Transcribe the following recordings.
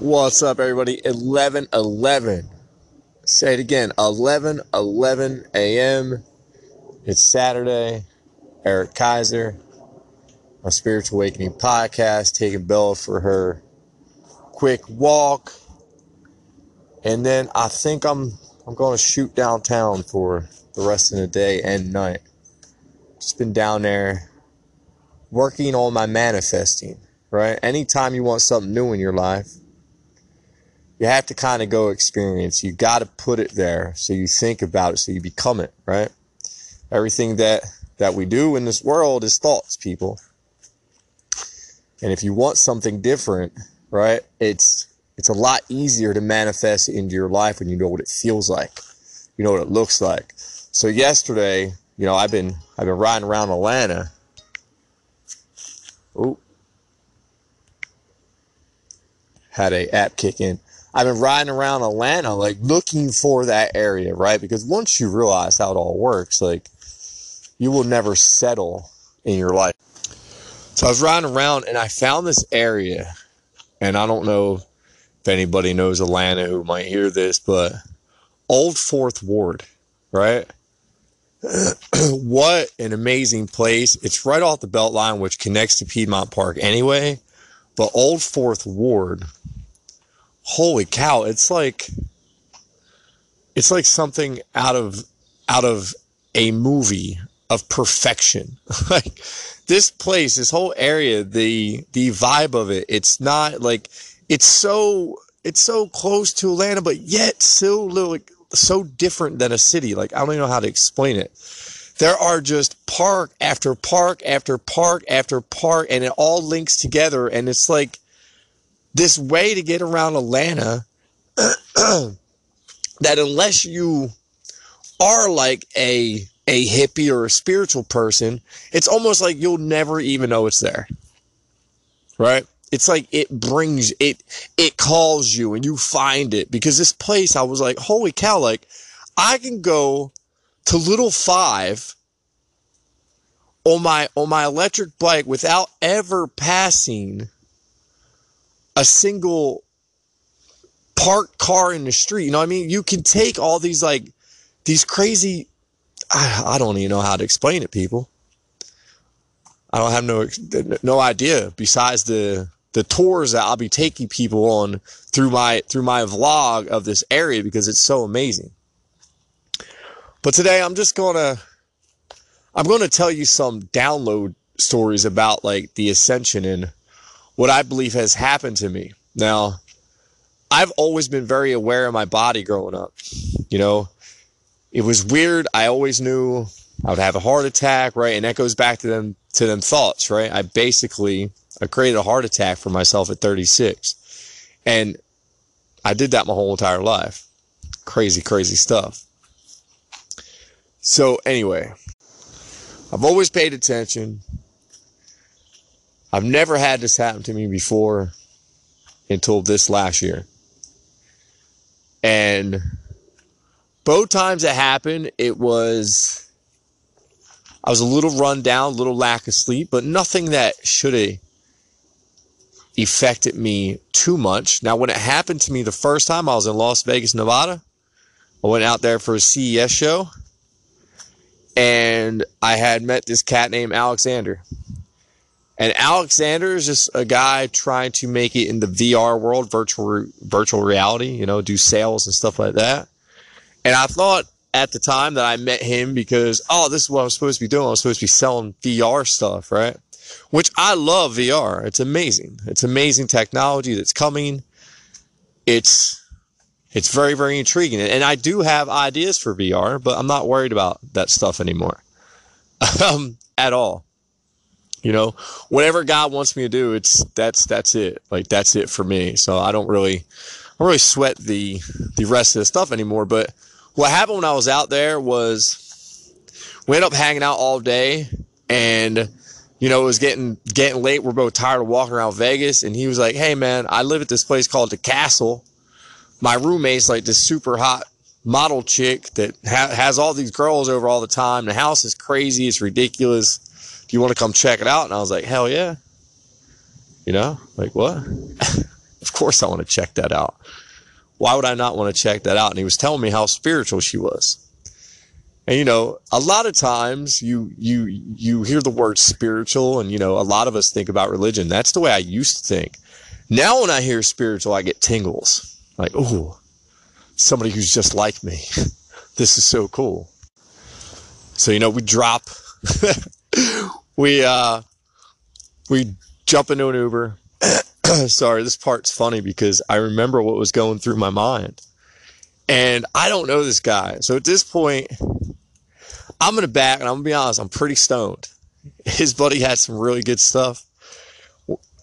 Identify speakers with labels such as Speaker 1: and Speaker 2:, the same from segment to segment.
Speaker 1: What's up, everybody? 11 11. Say it again 11 11 a.m. It's Saturday. Eric Kaiser, my Spiritual Awakening podcast, taking Bella for her quick walk. And then I think I'm I'm going to shoot downtown for the rest of the day and night. Just been down there working on my manifesting, right? Anytime you want something new in your life, you have to kind of go experience. You got to put it there so you think about it, so you become it, right? Everything that that we do in this world is thoughts, people. And if you want something different, right? It's it's a lot easier to manifest into your life when you know what it feels like. You know what it looks like. So yesterday, you know, I've been I've been riding around Atlanta. Oh. Had a app kick in. I've been riding around Atlanta, like looking for that area, right? Because once you realize how it all works, like you will never settle in your life. So I was riding around and I found this area, and I don't know if anybody knows Atlanta who might hear this, but Old Fourth Ward, right? what an amazing place. It's right off the Beltline, which connects to Piedmont Park anyway. But Old Fourth Ward holy cow, it's like it's like something out of out of a movie of perfection. like this place, this whole area, the the vibe of it, it's not like it's so it's so close to Atlanta, but yet so like so different than a city. Like I don't even know how to explain it. There are just park after park after park after park, and it all links together, and it's like this way to get around Atlanta that unless you are like a a hippie or a spiritual person, it's almost like you'll never even know it's there. Right? It's like it brings it it calls you and you find it because this place I was like, holy cow, like I can go to little five on my on my electric bike without ever passing a single parked car in the street. You know what I mean? You can take all these like these crazy I, I don't even know how to explain it, people. I don't have no no idea besides the the tours that I'll be taking people on through my through my vlog of this area because it's so amazing. But today I'm just to I'm to tell you some download stories about like the ascension and what I believe has happened to me. Now, I've always been very aware of my body growing up. You know, it was weird. I always knew I would have a heart attack, right? And that goes back to them to them thoughts, right? I basically I created a heart attack for myself at 36. And I did that my whole entire life. Crazy, crazy stuff. So anyway, I've always paid attention. I've never had this happen to me before until this last year. And both times it happened, it was, I was a little run down, a little lack of sleep, but nothing that should have affected me too much. Now, when it happened to me the first time, I was in Las Vegas, Nevada. I went out there for a CES show and I had met this cat named Alexander. And Alexander is just a guy trying to make it in the VR world, virtual virtual reality, you know, do sales and stuff like that. And I thought at the time that I met him because, oh, this is what I'm supposed to be doing. I'm supposed to be selling VR stuff, right? Which I love VR. It's amazing. It's amazing technology that's coming. It's it's very, very intriguing. And I do have ideas for VR, but I'm not worried about that stuff anymore. um, at all. You know, whatever God wants me to do, it's that's that's it. Like that's it for me. So I don't really I don't really sweat the the rest of the stuff anymore. But what happened when I was out there was we ended up hanging out all day and you know, it was getting getting late. We're both tired of walking around Vegas, and he was like, "Hey, man, I live at this place called the Castle. My roommate's like this super hot model chick that ha- has all these girls over all the time. The house is crazy. It's ridiculous do you want to come check it out? And I was like, hell yeah. You know, like what? of course I want to check that out. Why would I not want to check that out? And he was telling me how spiritual she was. And you know, a lot of times you you you hear the word spiritual and you know, a lot of us think about religion. That's the way I used to think. Now when I hear spiritual, I get tingles. Like, oh, somebody who's just like me. this is so cool. So you know, we drop we uh we jump into an Uber. Sorry, this part's funny because I remember what was going through my mind. And I don't know this guy. So at this point, I'm gonna back and I'm gonna be honest, I'm pretty stoned. His buddy had some really good stuff.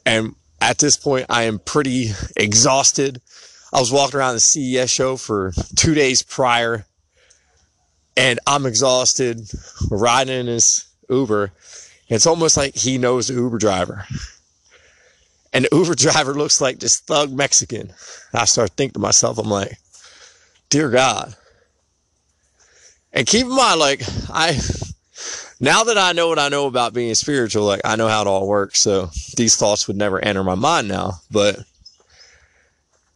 Speaker 1: And at this point, I am pretty exhausted. I was walking around the CES show for two days prior and I'm exhausted. We're riding in this Uber. It's almost like he knows the Uber driver. And the Uber driver looks like this thug Mexican. I start thinking to myself, I'm like, dear God. And keep in mind, like, I, now that I know what I know about being spiritual, like, I know how it all works. So these thoughts would never enter my mind now. But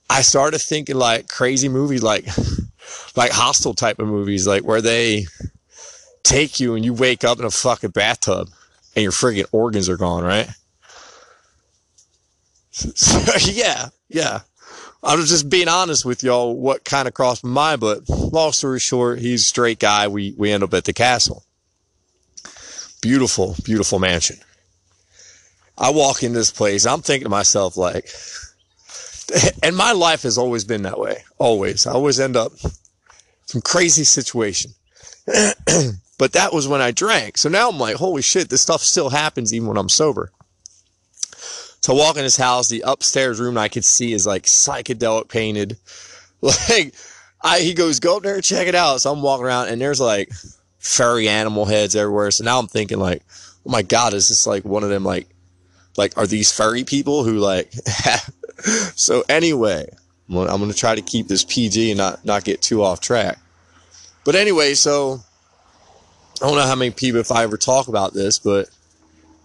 Speaker 1: I started thinking like crazy movies, like, like Hostel type of movies, like where they take you and you wake up in a fucking bathtub and your friggin' organs are gone, right? So, yeah, yeah. I was just being honest with y'all what kind of crossed my mind, but long story short, he's a straight guy. We we end up at the castle. Beautiful, beautiful mansion. I walk in this place, I'm thinking to myself, like, and my life has always been that way. Always. I always end up some crazy situation. but that was when I drank. So now I'm like, holy shit, this stuff still happens even when I'm sober. So I walk in his house, the upstairs room I could see is like psychedelic painted. Like I he goes, go up there check it out. So I'm walking around and there's like furry animal heads everywhere. So now I'm thinking like, oh my God, is this like one of them like like are these furry people who like so anyway, I'm gonna try to keep this PG and not not get too off track. But anyway, so I don't know how many people if I ever talk about this, but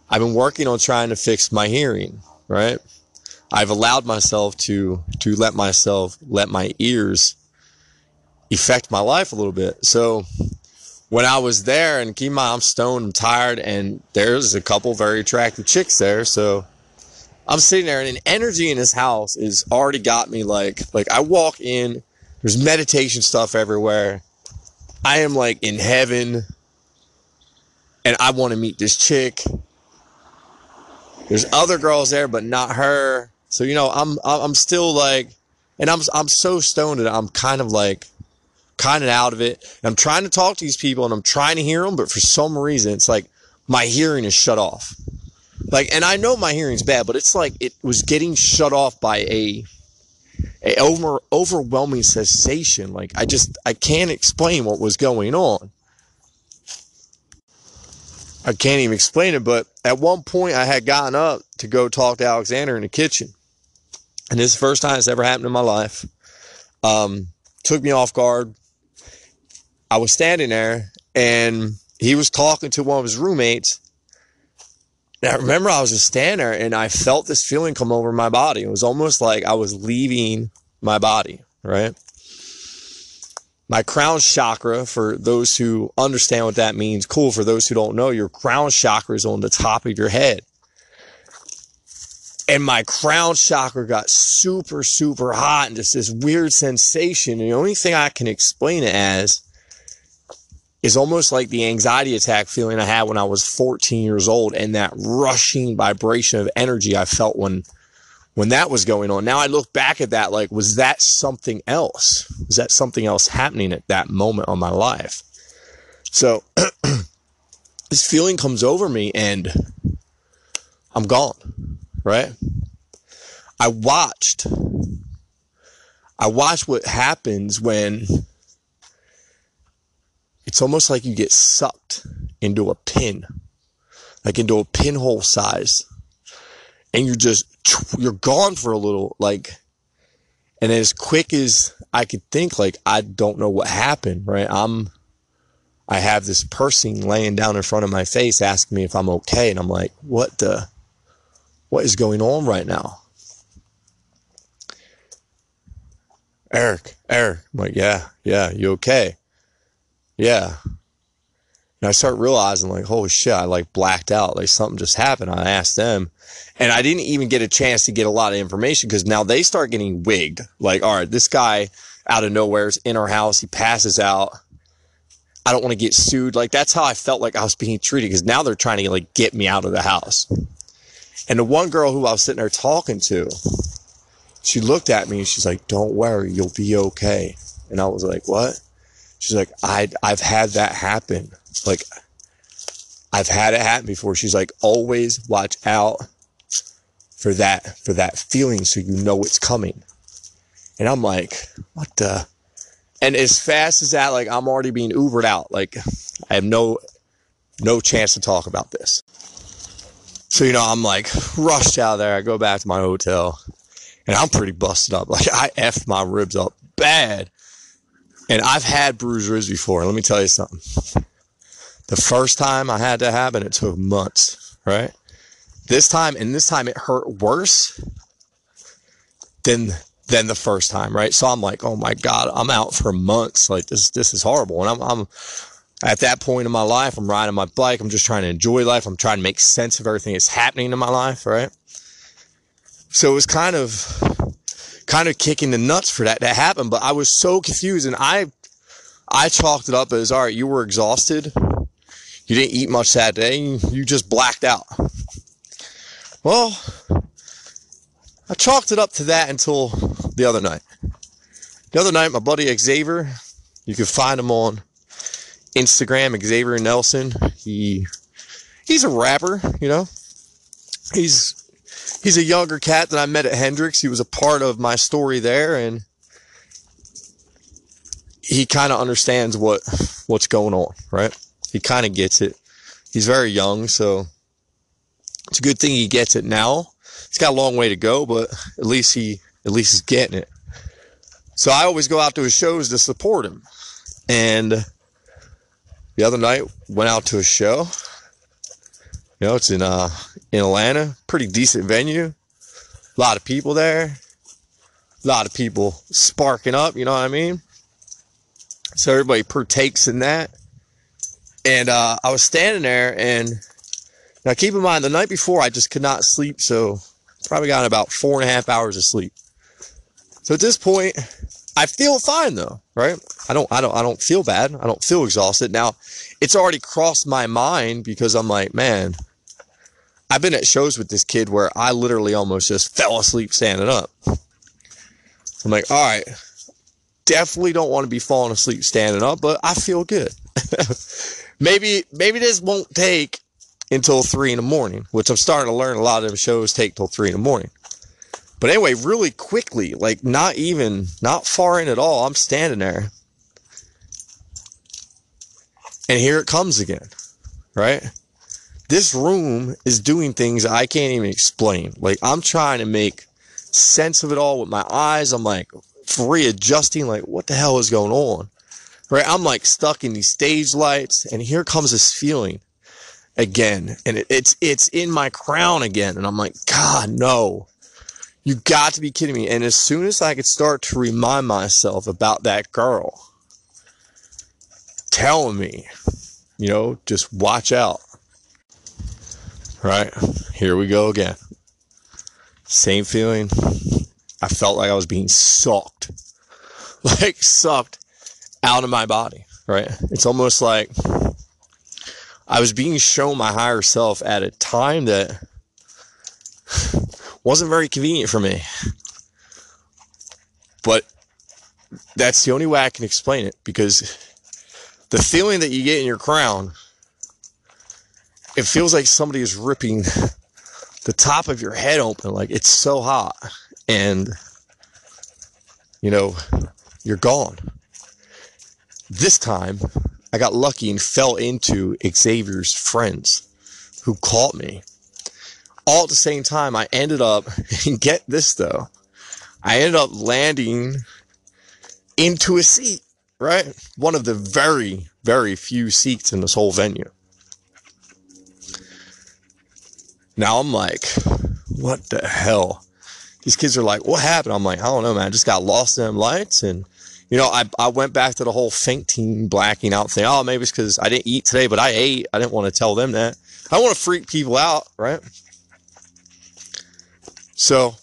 Speaker 1: I've been working on trying to fix my hearing, right? I've allowed myself to to let myself let my ears affect my life a little bit. So when I was there and keep I'm stoned, I'm tired, and there's a couple very attractive chicks there. So I'm sitting there and an energy in this house is already got me like like I walk in, there's meditation stuff everywhere. I am like in heaven and I want to meet this chick there's other girls there, but not her. So you know, I'm I'm still like, and I'm I'm so stoned that I'm kind of like, kind of out of it. And I'm trying to talk to these people, and I'm trying to hear them, but for some reason, it's like my hearing is shut off. Like, and I know my hearing's bad, but it's like it was getting shut off by a a over overwhelming sensation. Like I just I can't explain what was going on. I can't even explain it, but at one point I had gotten up to go talk to Alexander in the kitchen. And this is the first time it's ever happened in my life. Um, took me off guard. I was standing there and he was talking to one of his roommates. And I remember I was just standing there and I felt this feeling come over my body. It was almost like I was leaving my body, right? My crown chakra for those who understand what that means cool. For those who don't know your crown chakra is on the top of your head. And my crown chakra got super super hot and just this weird sensation. And the only thing i can explain it as is almost like the anxiety attack feeling i had when i was 14 years old and that rushing vibration of energy i felt when when that was going on. Now I look back at that like, was that something else? Was that something else happening at that moment on my life? So this feeling comes over me and I'm gone, right? I watched. I watched what happens when it's almost like you get sucked into a pin, like into a pinhole size and you're just you're gone for a little like and as quick as i could think like i don't know what happened right i'm i have this person laying down in front of my face asking me if i'm okay and i'm like what the what is going on right now Eric, Eric. I'm like, yeah, yeah, you okay? Yeah. And I start realizing like, holy shit, I like blacked out. Like something just happened. I asked them and I didn't even get a chance to get a lot of information because now they start getting wigged. Like, all right, this guy out of nowhere is in our house. He passes out. I don't want to get sued. Like that's how I felt like I was being treated because now they're trying to like get me out of the house. And the one girl who I was sitting there talking to, she looked at me and she's like, "Don't worry, you'll be okay." And I was like, "What?" She's like, "I I've had that happen. Like I've had it happen before." She's like, "Always watch out for that for that feeling so you know it's coming." And I'm like, "What the?" And as fast as that, like I'm already being Ubered out. Like I have no no chance to talk about this. So, you know, I'm like rushed out there. I go back to my hotel and I'm pretty busted up. Like I effed my ribs up bad. And I've had bruised ribs before. Let me tell you something. The first time I had that happen, it took months, right? This time, and this time it hurt worse than than the first time, right? So I'm like, oh my God, I'm out for months. Like this this is horrible. And I'm I'm at that point in my life, I'm riding my bike. I'm just trying to enjoy life. I'm trying to make sense of everything that's happening in my life, right? So it was kind of, kind of kicking the nuts for that to happen. But I was so confused, and I, I chalked it up as all right. You were exhausted. You didn't eat much that day. You just blacked out. Well, I chalked it up to that until the other night. The other night, my buddy Xavier, you can find him on Instagram, Xavier Nelson. He he's a rapper, you know. He's he's a younger cat that I met at Hendrix. He was a part of my story there, and he kind of understands what what's going on, right? He kind of gets it. He's very young, so it's a good thing he gets it now. He's got a long way to go, but at least he at least he's getting it. So I always go out to his shows to support him, and the other night went out to a show. You know, it's in uh in Atlanta, pretty decent venue. A lot of people there. A lot of people sparking up, you know what I mean? So everybody partakes in that. And uh, I was standing there and now keep in mind the night before I just could not sleep, so probably got about four and a half hours of sleep. So at this point, I feel fine though, right? I don't, I don't, I don't feel bad. I don't feel exhausted. Now, it's already crossed my mind because I'm like, man, I've been at shows with this kid where I literally almost just fell asleep standing up. I'm like, all right, definitely don't want to be falling asleep standing up, but I feel good. maybe, maybe this won't take until three in the morning, which I'm starting to learn a lot of them shows take till three in the morning. But anyway, really quickly, like not even, not far in at all, I'm standing there. And here it comes again, right? This room is doing things I can't even explain. Like I'm trying to make sense of it all with my eyes. I'm like readjusting, like what the hell is going on? Right? I'm like stuck in these stage lights, and here comes this feeling again, and it, it's it's in my crown again, and I'm like, God, no. You got to be kidding me. And as soon as I could start to remind myself about that girl telling me, you know, just watch out. Right? Here we go again. Same feeling. I felt like I was being sucked. Like sucked out of my body. Right? It's almost like I was being shown my higher self at a time that wasn't very convenient for me. But that's the only way I can explain it because the feeling that you get in your crown, it feels like somebody is ripping the top of your head open. Like it's so hot. And, you know, you're gone. This time, I got lucky and fell into Xavier's friends who caught me all at the same time, I ended up, and get this though, I ended up landing into a seat, right? One of the very, very few seats in this whole venue. Now I'm like, what the hell? these kids are like, what happened? I'm like, I don't know, man. I just got lost in them lights. And, you know, I, I went back to the whole fainting, blacking out thing. Oh, maybe it's because I didn't eat today, but I ate. I didn't want to tell them that. I want to freak people out, right? So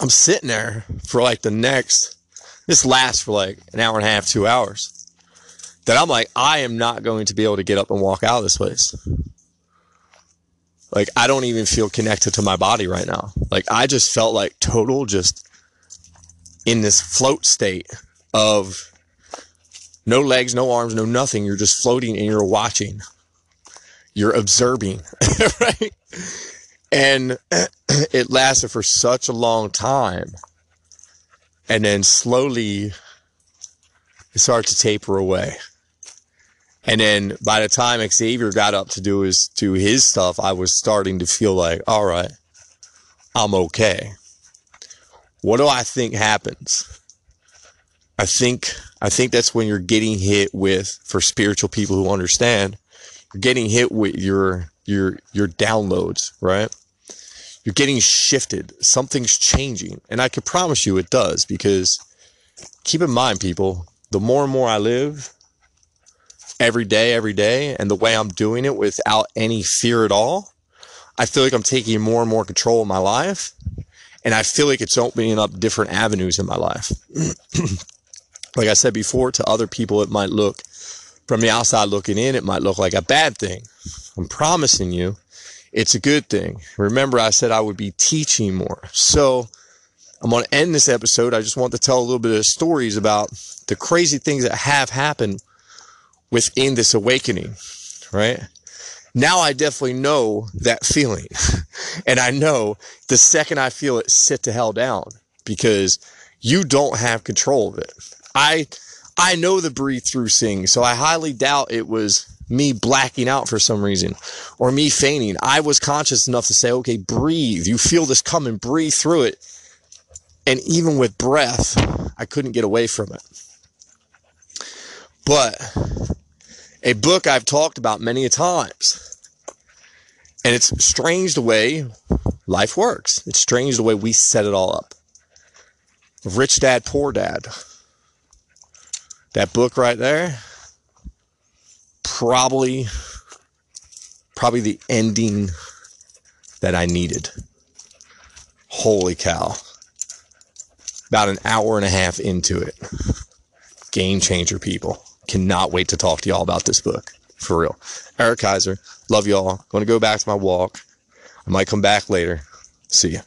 Speaker 1: I'm sitting there for like the next, this lasts for like an hour and a half, two hours. That I'm like, I am not going to be able to get up and walk out of this place. Like, I don't even feel connected to my body right now. Like, I just felt like total just in this float state of no legs, no arms, no nothing. You're just floating and you're watching. You're observing, right? And it lasted for such a long time. And then slowly it started to taper away. And then by the time Xavier got up to do his to his stuff, I was starting to feel like, all right, I'm okay. What do I think happens? I think I think that's when you're getting hit with for spiritual people who understand, you're getting hit with your your your downloads, right? You're getting shifted. Something's changing. And I can promise you it does because keep in mind people, the more and more I live, every day, every day, and the way I'm doing it without any fear at all, I feel like I'm taking more and more control of my life. And I feel like it's opening up different avenues in my life. like I said before, to other people, it might look from the outside looking in, it might look like a bad thing. I'm promising you, it's a good thing. Remember, I said I would be teaching more. So I'm going to end this episode. I just want to tell a little bit of stories about the crazy things that have happened within this awakening, right? Now I definitely know that feeling. and I know the second I feel it, sit the hell down because you don't have control of it. I, I know the breathe through sing, so I highly doubt it was me blacking out for some reason or me fainting. I was conscious enough to say, okay, breathe. You feel this coming, breathe through it. And even with breath, I couldn't get away from it. But a book I've talked about many a times. And it's strange the way life works. It's strange the way we set it all up. Rich Dad, Poor Dad. That book right there, probably, probably the ending that I needed. Holy cow. About an hour and a half into it. Game changer, people. Cannot wait to talk to y'all about this book. For real. Eric Kaiser. Love y'all. Going to go back to my walk. I might come back later. See ya.